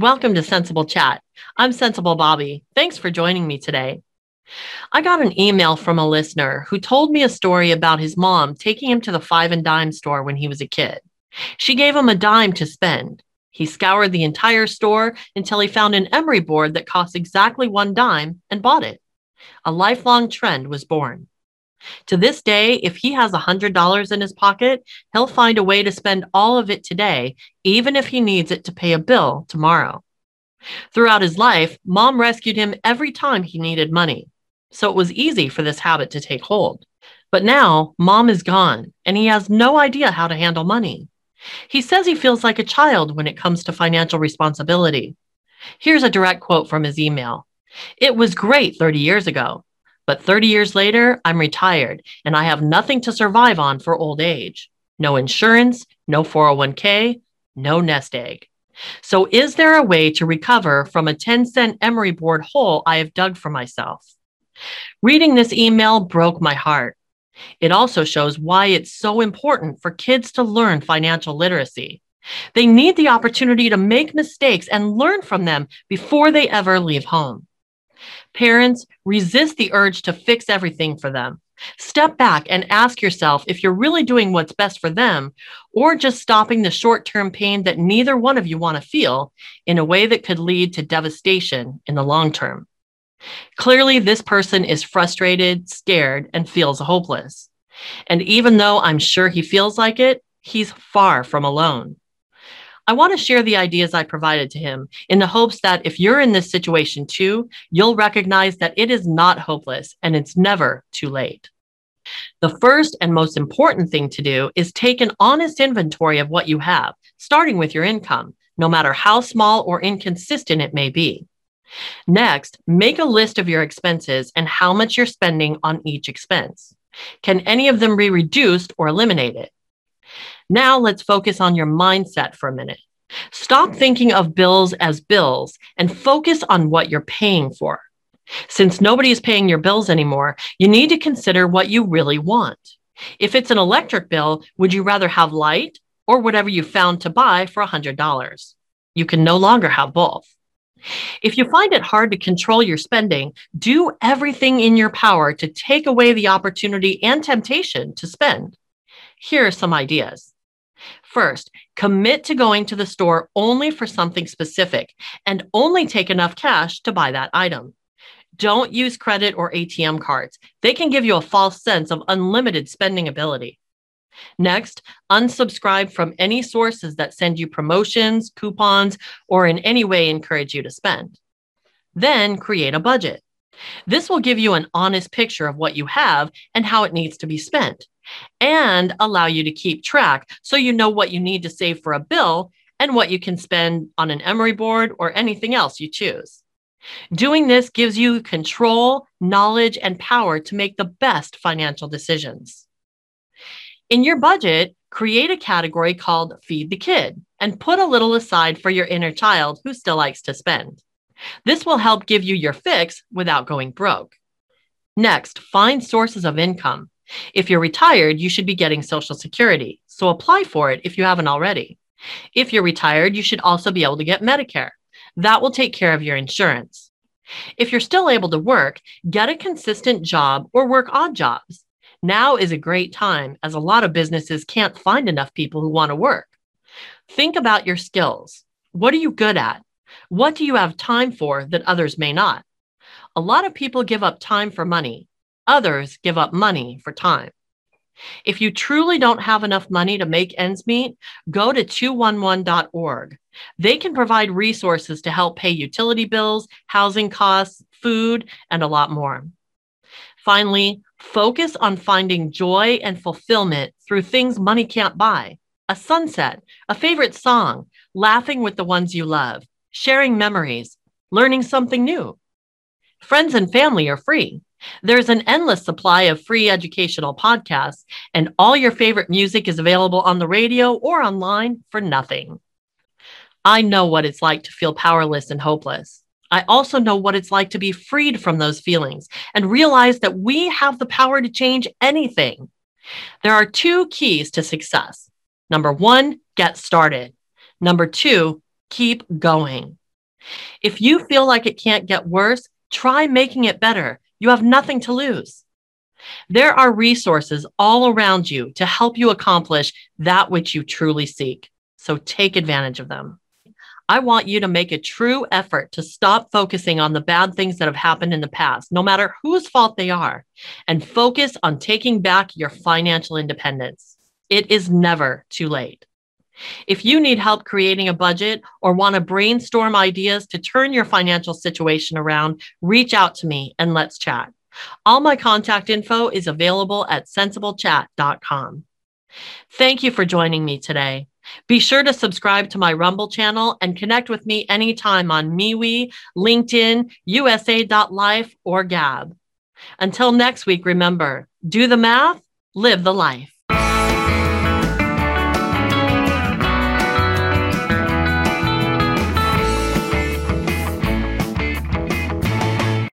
Welcome to Sensible Chat. I'm Sensible Bobby. Thanks for joining me today. I got an email from a listener who told me a story about his mom taking him to the five and dime store when he was a kid. She gave him a dime to spend. He scoured the entire store until he found an emery board that cost exactly one dime and bought it. A lifelong trend was born. To this day, if he has $100 in his pocket, he'll find a way to spend all of it today, even if he needs it to pay a bill tomorrow. Throughout his life, mom rescued him every time he needed money. So it was easy for this habit to take hold. But now, mom is gone, and he has no idea how to handle money. He says he feels like a child when it comes to financial responsibility. Here's a direct quote from his email It was great 30 years ago. But 30 years later, I'm retired and I have nothing to survive on for old age. No insurance, no 401k, no nest egg. So, is there a way to recover from a 10 cent emery board hole I have dug for myself? Reading this email broke my heart. It also shows why it's so important for kids to learn financial literacy. They need the opportunity to make mistakes and learn from them before they ever leave home. Parents, resist the urge to fix everything for them. Step back and ask yourself if you're really doing what's best for them or just stopping the short term pain that neither one of you want to feel in a way that could lead to devastation in the long term. Clearly, this person is frustrated, scared, and feels hopeless. And even though I'm sure he feels like it, he's far from alone. I want to share the ideas I provided to him in the hopes that if you're in this situation too, you'll recognize that it is not hopeless and it's never too late. The first and most important thing to do is take an honest inventory of what you have, starting with your income, no matter how small or inconsistent it may be. Next, make a list of your expenses and how much you're spending on each expense. Can any of them be reduced or eliminated? Now let's focus on your mindset for a minute. Stop hmm. thinking of bills as bills and focus on what you're paying for. Since nobody is paying your bills anymore, you need to consider what you really want. If it's an electric bill, would you rather have light or whatever you found to buy for $100? You can no longer have both. If you find it hard to control your spending, do everything in your power to take away the opportunity and temptation to spend. Here are some ideas. First, commit to going to the store only for something specific and only take enough cash to buy that item. Don't use credit or ATM cards. They can give you a false sense of unlimited spending ability. Next, unsubscribe from any sources that send you promotions, coupons, or in any way encourage you to spend. Then create a budget. This will give you an honest picture of what you have and how it needs to be spent and allow you to keep track so you know what you need to save for a bill and what you can spend on an emery board or anything else you choose. Doing this gives you control, knowledge, and power to make the best financial decisions. In your budget, create a category called Feed the Kid and put a little aside for your inner child who still likes to spend. This will help give you your fix without going broke. Next, find sources of income. If you're retired, you should be getting Social Security, so apply for it if you haven't already. If you're retired, you should also be able to get Medicare. That will take care of your insurance. If you're still able to work, get a consistent job or work odd jobs. Now is a great time as a lot of businesses can't find enough people who want to work. Think about your skills. What are you good at? What do you have time for that others may not? A lot of people give up time for money, Others give up money for time. If you truly don't have enough money to make ends meet, go to 211.org. They can provide resources to help pay utility bills, housing costs, food, and a lot more. Finally, focus on finding joy and fulfillment through things money can't buy a sunset, a favorite song, laughing with the ones you love, sharing memories, learning something new. Friends and family are free. There's an endless supply of free educational podcasts, and all your favorite music is available on the radio or online for nothing. I know what it's like to feel powerless and hopeless. I also know what it's like to be freed from those feelings and realize that we have the power to change anything. There are two keys to success. Number one, get started. Number two, keep going. If you feel like it can't get worse, try making it better. You have nothing to lose. There are resources all around you to help you accomplish that which you truly seek. So take advantage of them. I want you to make a true effort to stop focusing on the bad things that have happened in the past, no matter whose fault they are, and focus on taking back your financial independence. It is never too late. If you need help creating a budget or want to brainstorm ideas to turn your financial situation around, reach out to me and let's chat. All my contact info is available at sensiblechat.com. Thank you for joining me today. Be sure to subscribe to my Rumble channel and connect with me anytime on MeWe, LinkedIn, USA.life, or Gab. Until next week, remember do the math, live the life.